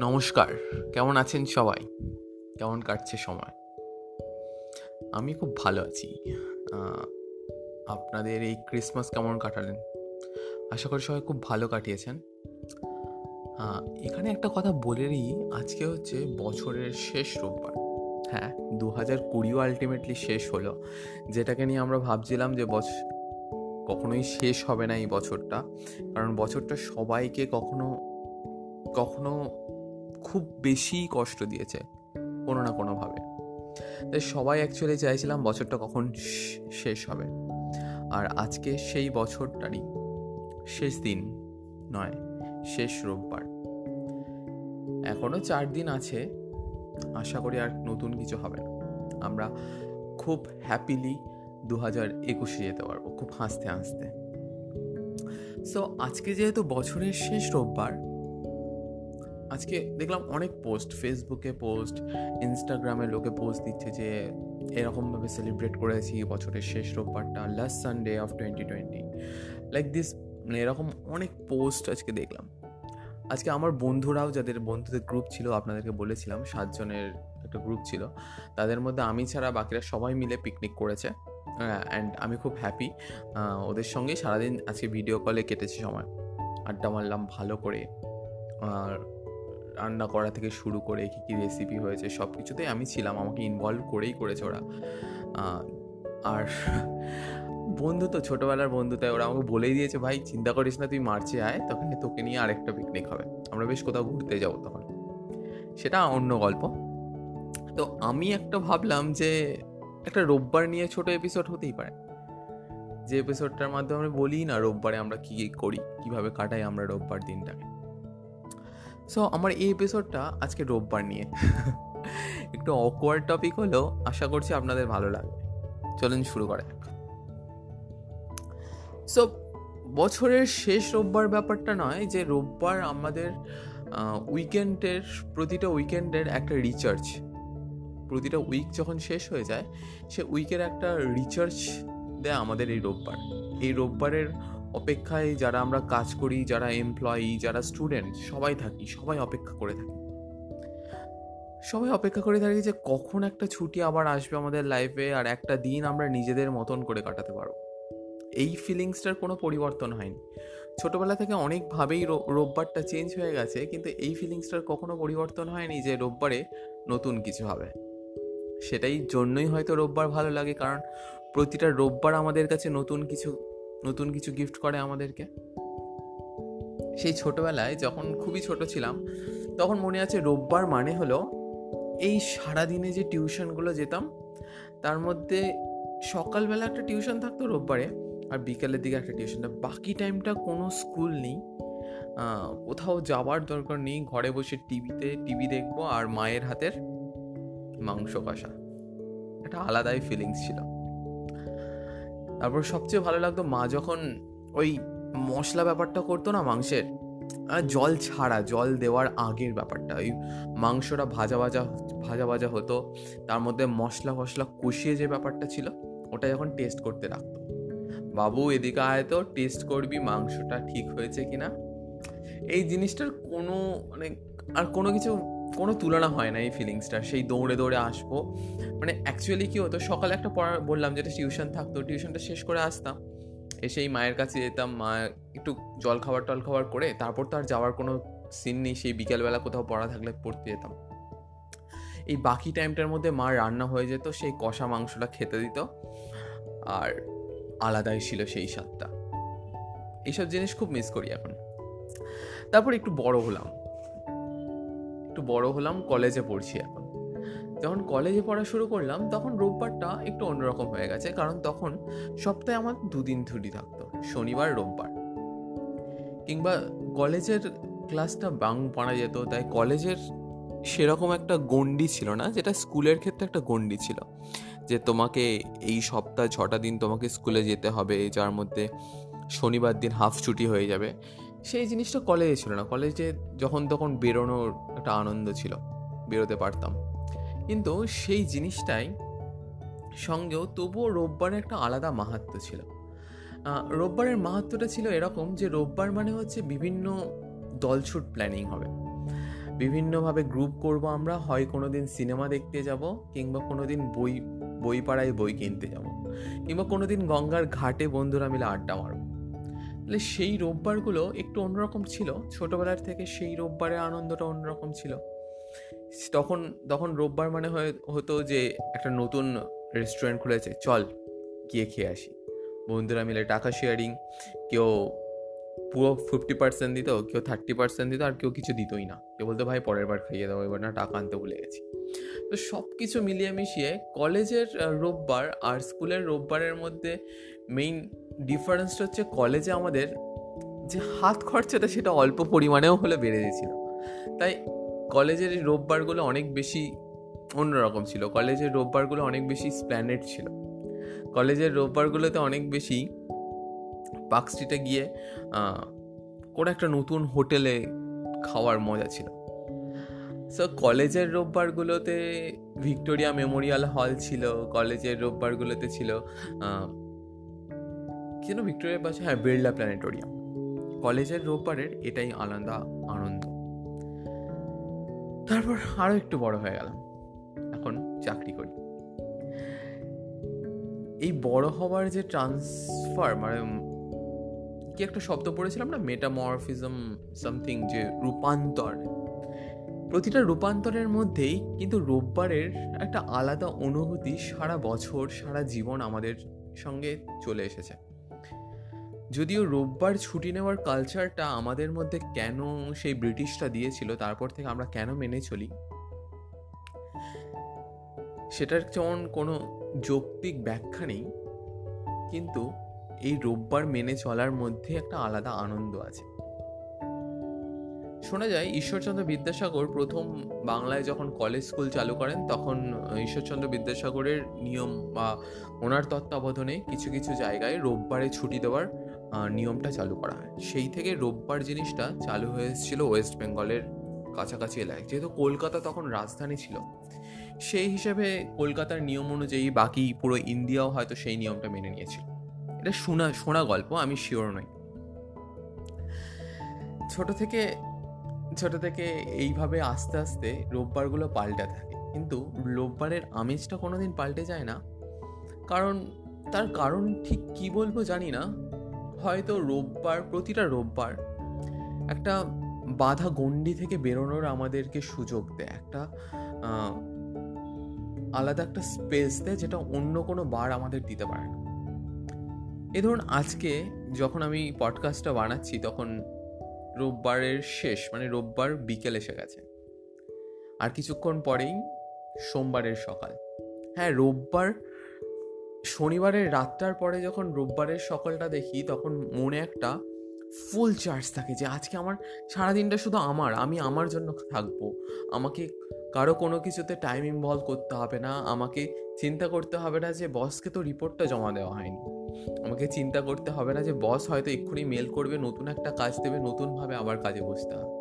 নমস্কার, কেমন আছেন সবাই? কেমন কাটছে সময়? আমি খুব ভালো আছি। আপনাদের এই ক্রিসমাস কেমন কাটালেন? আশা করি সবাই খুব ভালো কাটিয়েছেন। এখানে একটা কথা বলে নিই, আজকে হচ্ছে বছরের শেষ রোববার। হ্যাঁ দু হাজার কুড়িও আলটিমেটলি শেষ হলো। যেটাকে নিয়ে আমরা ভাবছিলাম যে বছর কখনোই শেষ হবে না এই বছরটা। কারণ বছরটা সবাইকে কখনো কখনো খুব বেশি কষ্ট দিয়েছে, কোনো না কোনোভাবে। তাই সবাই অ্যাকচুয়ালি চাইছিলাম বছরটা কখন শেষ হবে। আর আজকে সেই বছরটারই শেষ দিন নয়, শেষ রোববার। এখনও চার দিন আছে, আশা করি আর নতুন কিছু হবে না। আমরা খুব হ্যাপিলি দু হাজার একুশে যেতে পারব, খুব হাসতে হাসতে। সো আজকে যেহেতু বছরের শেষ রোববার আজকে দেখলাম অনেক পোস্ট ফেসবুকে পোস্ট ইনস্টাগ্রামে লোকে পোস্ট দিচ্ছে যে এরকমভাবে সেলিব্রেট করেছি, বছরের শেষ রোববারটা last Sunday of twenty twenty like this মানে এরকম অনেক পোস্ট আজকে দেখলাম। আজকে আমার বন্ধুরাও, যাদের বন্ধুদের গ্রুপ ছিল, আপনাদেরকে বলেছিলাম, সাতজনের একটা গ্রুপ ছিল, তাদের মধ্যে আমি ছাড়া বাকিরা সবাই মিলে পিকনিক করেছে অ্যান্ড আমি খুব হ্যাপি ওদের সঙ্গে সারাদিন আজকে ভিডিও কলে কেটেছে সময়। আড্ডা মারলাম ভালো করে, আর রান্না করা থেকে শুরু করে কী কী রেসিপি হয়েছে সব কিছুতেই আমি ছিলাম। আমাকে ইনভলভ করেই করেছে ওরা। আর বন্ধু তো, ছোটোবেলার বন্ধু, তাই ওরা আমাকে বলেই দিয়েছে, ভাই, চিন্তা করিস না, তুই মার্চে আয়, তখন তোকে নিয়ে আরেকটা পিকনিক হবে। আমরা বেশ কোথাও ঘুরতে যাব তখন। সেটা অন্য গল্প। তো আমি একটা ভাবলাম যে, একটা রোববার নিয়ে ছোট এপিসোড হতেই পারে। যে এপিসোডটার মাধ্যমে আমি বলি না রোববারে আমরা কী করি, কীভাবে কাটাই আমরা রোববার দিনটাকে। সো আমার এই এপিসোডটা আজকে রোববার নিয়ে। একটু অকওয়ার্ড টপিক হলেও আশা করছি আপনাদের ভালো লাগবে। চলুন শুরু করে সো বছরের শেষ রোববার ব্যাপারটা নয় যে রোববার আমাদের উইকেন্ডের প্রতিটা উইকেন্ডের একটা রিচার্জ প্রতিটা উইক যখন শেষ হয়ে যায়, সে উইকের একটা রিচার্জ দেয় আমাদের এই রোববার। এই রোববারের অপেক্ষায় যারা আমরা কাজ করি, যারা এমপ্লয়ি যারা স্টুডেন্ট সবাই থাকি, সবাই অপেক্ষা করে থাকি। সবাই অপেক্ষা করে থাকি যে কখন একটা ছুটি আবার আসবে আমাদের লাইফে আর একটা দিন আমরা নিজেদের মতন করে কাটাতে পারব। এই ফিলিংসটার কোনো পরিবর্তন হয়নি। ছোটোবেলা থেকে অনেকভাবেই রোববারটা চেঞ্জ হয়ে গেছে, কিন্তু এই ফিলিংসটার কখনো পরিবর্তন হয়নি যে রোববারে নতুন কিছু হবে। সেটাই জন্যই হয়তো রোববার ভালো লাগে, কারণ প্রতিটা রোববার আমাদের কাছে নতুন কিছু নতুন কিছু গিফট করে আমাদেরকে। সেই ছোটবেলায় যখন খুবই ছোট ছিলাম, তখন মনে আছে রোববার মানে হলো এই সারাদিনে যে টিউশনগুলো যেতাম, তার মধ্যে সকালবেলা একটা টিউশন থাকতো রোববারে আর বিকেলের দিকে একটা টিউশন বাকি টাইমটা কোনো স্কুল নেই। কোথাও যাওয়ার দরকার নেই। ঘরে বসে টিভিতে টিভি দেখব আর মায়ের হাতের মাংস কষা। একটা আলাদাই ফিলিংস ছিল। তারপর সবচেয়ে ভালো লাগতো মা যখন ওই মশলা ব্যাপারটা করতো না মাংসের জল ছাড়া, জল দেওয়ার আগের ব্যাপারটা। ওই মাংসটা ভাজা ভাজা ভাজা ভাজা হতো, তার মধ্যে মশলা ফসলা কষিয়ে যে ব্যাপারটা ছিল, ওটা যখন টেস্ট করতে রাখতো। বাবু এদিকে আয় তো টেস্ট করবি মাংসটা ঠিক হয়েছে কিনা। এই জিনিসটার কোনো মানে আর কোনো কিছু কোনো তুলনা হয় না এই ফিলিংসটা সেই দৌড়ে দৌড়ে আসব। মানে অ্যাকচুয়ালি কী হতো, সকালে একটা পড়া বললাম, যেটা টিউশন থাকতো টিউশনটা শেষ করে আসতাম। এসেই মায়ের কাছে যেতাম, মা একটু জল খাবার টল খাবার করে, তারপর তো আর যাওয়ার কোনো সিন নেই, সেই বিকেলবেলা কোথাও পড়া থাকলে পড়তে যেতাম। এই বাকি টাইমটার মধ্যে মা রান্না হয়ে যেত, সেই কষা মাংসটা খেতে দিত। আর আলাদাই ছিল সেই স্বাদটা। এইসব জিনিস খুব মিস করি এখন। তারপর একটু বড় হলাম। একটু বড় হলাম, কলেজে পড়ছি এখন। যখন কলেজে পড়া শুরু করলাম, তখন রোববারটা একটু অন্যরকম হয়ে গেছে, কারণ তখন সপ্তাহে আমার দুদিন ছুটি থাকতো, শনিবার, রোববার। কিংবা কলেজের ক্লাসটা বাং পড়া যেত, তাই কলেজের সেরকম একটা গন্ডি ছিল না, যেটা স্কুলের ক্ষেত্রে একটা গন্ডি ছিল, যে তোমাকে এই সপ্তাহ ছটা দিন তোমাকে স্কুলে যেতে হবে, যার মধ্যে শনিবার দিন হাফ ছুটি হয়ে যাবে। সেই জিনিসটা কলেজে ছিল না। কলেজে যখন তখন বেরোনোর একটা আনন্দ ছিল, বেরোতে পারতাম। কিন্তু সেই জিনিসটাই সঙ্গেও তবুও রোববারের একটা আলাদা মাহাত্ম ছিল। রোববারের মাহাত্মটা ছিল এরকম যে, রোববার মানে হচ্ছে বিভিন্ন দলছুট প্ল্যানিং হবে। বিভিন্নভাবে গ্রুপ করব আমরা, হয় কোনো দিন সিনেমা দেখতে যাব, কিংবা কোনো দিন বই বই পাড়ায় বই কিনতে যাব, কিংবা কোনো দিন গঙ্গার ঘাটে বন্ধুরা মিলে আড্ডা মারব। তাহলে সেই রোববারগুলো একটু অন্যরকম ছিল। ছোটোবেলার থেকে সেই রোববারের আনন্দটা অন্যরকম ছিল। তখন তখন রোববার মানে হতো যে একটা নতুন রেস্টুরেন্ট খুলেছে, চল গিয়ে খেয়ে আসি। বন্ধুরা মিলে টাকা শেয়ারিং কেউ পুরো ফিফটি পার্সেন্ট দিত, কেউ থার্টি পার্সেন্ট দিত, আর কেউ কিছু দিতই না। কেউ বলতো, ভাই, পরের বার খাইয়ে দাও, এবার না, টাকা আনতে ভুলে গেছি। তো সব কিছু মিলিয়ে মিশিয়ে কলেজের রোববার আর স্কুলের রোববারের মধ্যে মেইন ডিফারেন্সটা হচ্ছে কলেজে আমাদের যে হাত খরচাটা সেটা অল্প পরিমাণেও হলে বেড়ে গেছিল। তাই কলেজের রোববারগুলো অনেক বেশি অন্যরকম ছিল। কলেজের রোববারগুলো অনেক বেশি স্প্ল্যানেট ছিল। কলেজের রোববারগুলোতে অনেক বেশি পার্ক স্ট্রিটে গিয়ে কোনো একটা নতুন হোটেলে খাওয়ার মজা ছিল। সো কলেজের রোববারগুলোতে ভিক্টোরিয়া মেমোরিয়াল হল ছিল। কলেজের রোববারগুলোতে ছিল কেন ভিক্টোরিয়ার পাশে হ্যাঁ বিড়লা প্ল্যানেটোরিয়াম। কলেজের রোববারের এটাই আলাদা আনন্দ। তারপর আরও একটু বড় হয়ে গেলাম। এখন চাকরি করি। এই বড় হওয়ার যে ট্রান্সফার মানে কি একটা শব্দ পড়েছিলাম না? মেটামরফিজম সামথিং যে রূপান্তর। প্রতিটা রূপান্তরের মধ্যেই কিন্তু রোববারের একটা আলাদা অনুভূতি সারা বছর, সারা জীবন আমাদের সঙ্গে চলে এসেছে। যদিও রোববার ছুটি নেওয়ার কালচারটা আমাদের মধ্যে কেন সেই ব্রিটিশটা দিয়েছিল, তারপর থেকে আমরা কেন মেনে চলি? সেটার যেমন কোনো যৌক্তিক ব্যাখ্যা নেই, কিন্তু এই রোববার মেনে চলার মধ্যে একটা আলাদা আনন্দ আছে। শোনা যায়, ঈশ্বরচন্দ্র বিদ্যাসাগর প্রথম বাংলায় যখন কলেজ স্কুল চালু করেন, তখন ঈশ্বরচন্দ্র বিদ্যাসাগরের নিয়ম বা ওনার তত্ত্বাবধানে কিছু কিছু জায়গায় রোববারে ছুটি দেওয়ার নিয়মটা চালু করা হয়। সেই থেকে রোববার জিনিসটা চালু হয়ে এসেছিল ওয়েস্ট বেঙ্গলের কাছাকাছি এলাকায়। যেহেতু কলকাতা তখন রাজধানী ছিল, সেই হিসেবে কলকাতার নিয়ম অনুযায়ী বাকি পুরো ইন্ডিয়াও হয়তো সেই নিয়মটা মেনে নিয়েছিল। এটা শোনা শোনা গল্প, আমি শিওর নই। ছোট থেকে ছোট থেকে এইভাবে আস্তে আস্তে রোববারগুলো পাল্টে থাকে। কিন্তু রোববারের আমেজটা কোনোদিন পাল্টে যায় না। কারণ, তার কারণ ঠিক কি বলব জানি না। হয়তো রোববার, প্রতিটা রোববার একটা বাধা গণ্ডি থেকে বেরোনোর আমাদেরকে সুযোগ দেয়। একটা আলাদা একটা স্পেস দেয় যেটা অন্য কোনো বার আমাদের দিতে পারে না। এ ধরুন আজকে যখন আমি পডকাস্টটা বানাচ্ছি, তখন রোববারের শেষ মানে রোববার বিকেল এসে গেছে। আর কিছুক্ষণ পরেই সোমবারের সকাল। হ্যাঁ রোববার শনিবারের রাতটার পরে যখন রোববারের সকালটা দেখি, তখন মনে একটা ফুল চার্জ থাকে যে, আজকে আমার সারাদিনটা শুধু আমার, আমি আমার জন্য থাকব। আমাকে কারও কোনো কিছুতে টাইম ইনভলভ করতে হবে না। আমাকে চিন্তা করতে হবে না যে বসকে তো রিপোর্টটা জমা দেওয়া হয়নি। আমাকে চিন্তা করতে হবে না যে বস হয়তো এক্ষুনি মেল করবে, নতুন একটা কাজ দেবে, নতুনভাবে আবার কাজে বসতে হবে।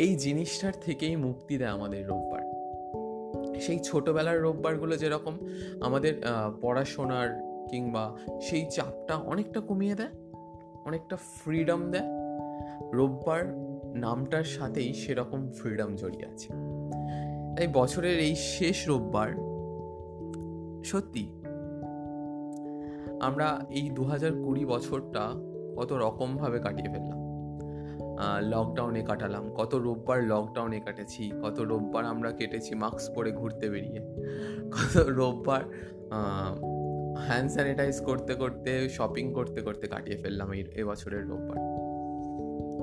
এই জিনিসটার থেকেই মুক্তি দেয় আমাদের রোববার। সেই ছোটোবেলার রোববারগুলো যেরকম আমাদের পড়াশোনার কিংবা সেই চাপটা অনেকটা কমিয়ে দেয়, অনেকটা ফ্রিডম দেয়। রোববার নামটার সাথেই সেরকম ফ্রিডম জড়িয়ে আছে। তাই বছরের এই শেষ রোববার সত্যি আমরা এই দু হাজার কুড়ি বছরটা কত রকমভাবে কাটিয়ে ফেললাম। লকডাউনে কাটালাম। কত রোববার লকডাউনে কাটেছি, কত রোববার আমরা কেটেছি মাস্ক পরে ঘুরতে বেরিয়ে। কত রোববার হ্যান্ড স্যানিটাইজ করতে করতে শপিং করতে করতে কাটিয়ে ফেললাম এই এবছরের রোববার।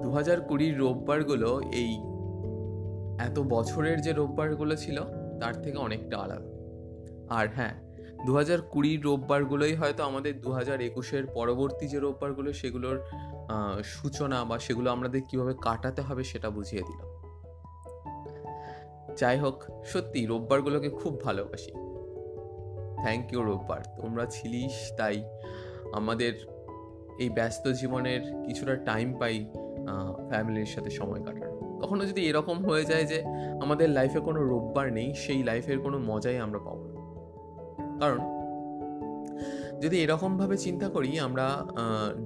দু হাজার কুড়ির রোববারগুলো এই এত বছরের যে রোববারগুলো ছিল, তার থেকে অনেকটা আলাদা। আর হ্যাঁ দু হাজার কুড়ির রোববারগুলোই হয়তো আমাদের দু হাজার একুশের পরবর্তী যে রোববারগুলো, সেগুলোর সূচনা বা সেগুলো আমাদের কীভাবে কাটাতে হবে সেটা বুঝিয়ে দিল যাই হোক, সত্যি রোববারগুলোকে খুব ভালোবাসি। থ্যাংক ইউ রোববার। তোমরা ছিলিস, তাই আমাদের এই ব্যস্ত জীবনের কিছুটা টাইম পাই ফ্যামিলির সাথে সময় কাটানো কখনো যদি এরকম হয়ে যায় যে আমাদের লাইফে কোনো রোববার নেই, সেই লাইফের কোনো মজাই আমরা পাবো না। কারণ যদি এরকমভাবে চিন্তা করি, আমরা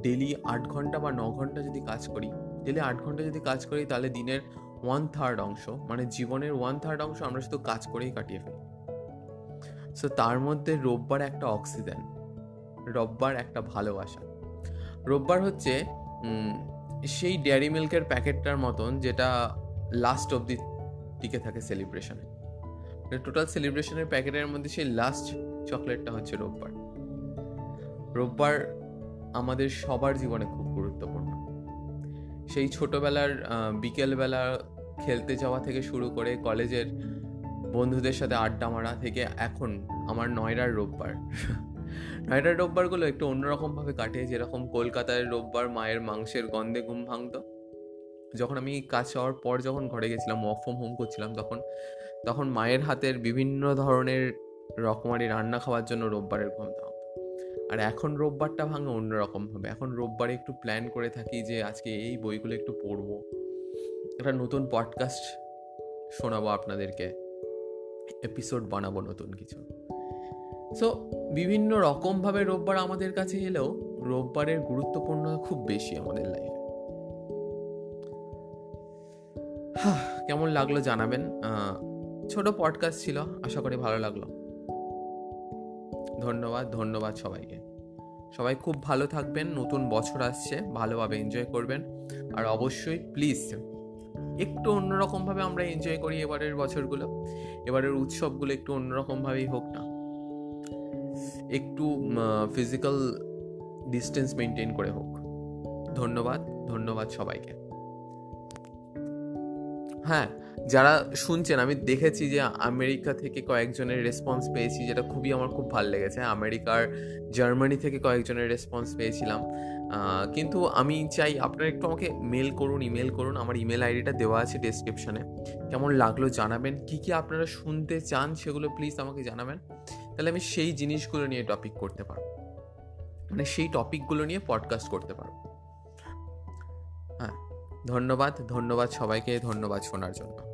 ডেলি আট ঘণ্টা বা ন ঘণ্টা যদি কাজ করি ডেলি আট ঘণ্টা যদি কাজ করি, তাহলে দিনের ওয়ান থার্ড অংশ মানে জীবনের ওয়ান থার্ড অংশ আমরা শুধু কাজ করেই কাটিয়ে ফেলি। সো তার মধ্যে রোববার একটা অক্সিজেন রোববার একটা ভালোবাসা। রোববার হচ্ছে সেই ডেয়ারি মিল্কের প্যাকেটটার মতন যেটা লাস্ট অবধি টিকে থাকে সেলিব্রেশনে টোটাল সেলিব্রেশনের প্যাকেটের মধ্যে সেই লাস্ট চকলেটটা হচ্ছে রোববার। রোববার আমাদের সবার জীবনে খুব গুরুত্বপূর্ণ। সেই ছোটোবেলার বিকেলবেলা খেলতে যাওয়া থেকে শুরু করে কলেজের বন্ধুদের সাথে আড্ডা মারা থেকে এখন আমার নয়ডার রোববার। নয়ডার রোববারগুলো একটু অন্যরকমভাবে কাটে যেরকম কলকাতায় রোববার মায়ের মাংসের গন্ধে ঘুম ভাঙত। যখন আমি কাজ হওয়ার পর যখন ঘরে গেছিলাম ওয়ার্ক ফ্রম হোম করছিলাম, তখন তখন মায়ের হাতের বিভিন্ন ধরনের রকমারি রান্না খাওয়ার জন্য রোববারের ঘুম দাও আর এখন রোববারটা ভাঙে অন্যরকমভাবে এখন রোববারে একটু প্ল্যান করে থাকি যে আজকে এই বইগুলো একটু পড়ব। একটা নতুন পডকাস্ট শোনাবো আপনাদেরকে। এপিসোড বানাবো নতুন কিছু। সো বিভিন্ন রকমভাবে রোববার আমাদের কাছে এলেও রোববারের গুরুত্বপূর্ণ খুব বেশি আমাদের লাইফে কেমন লাগল জানাবেন? ছোট পডকাস্ট ছিল, আশা করি ভালো লাগল। ধন্যবাদ ধন্যবাদ সবাইকে। সবাই খুব ভালো থাকবেন, নতুন বছর আসছে, ভালোভাবে এনজয় করবেন। আর অবশ্যই প্লিজ একটু অন্যরকমভাবে আমরা এনজয় করি এবারের বছরগুলো। এবারের উৎসবগুলো একটু অন্যরকমভাবেই হোক না। একটু ফিজিক্যাল ডিস্টেন্স মেনটেন করে হোক। ধন্যবাদ ধন্যবাদ সবাইকে। হ্যাঁ যারা শুনছেন, আমি দেখেছি যে আমেরিকা থেকে কয়েকজনের রেসপন্স পেয়েছি, যেটা খুবই আমার খুব ভালো লেগেছে। আমেরিকার জার্মানি থেকে কয়েকজনের রেসপন্স পেয়েছিলাম। কিন্তু আমি চাই আপনারা একটু আমাকে মেল করুন ইমেল করুন। আমার ইমেল আইডিটা দেওয়া আছে ডিসক্রিপশানে কেমন লাগল জানাবেন? কি কি আপনারা শুনতে চান সেগুলো প্লিজ আমাকে জানাবেন। তাহলে আমি সেই জিনিসগুলো নিয়ে টপিক করতে পারব। মানে সেই টপিকগুলো নিয়ে পডকাস্ট করতে পারব। ধন্যবাদ ধন্যবাদ সবাইকে ধন্যবাদ শোনার জন্য।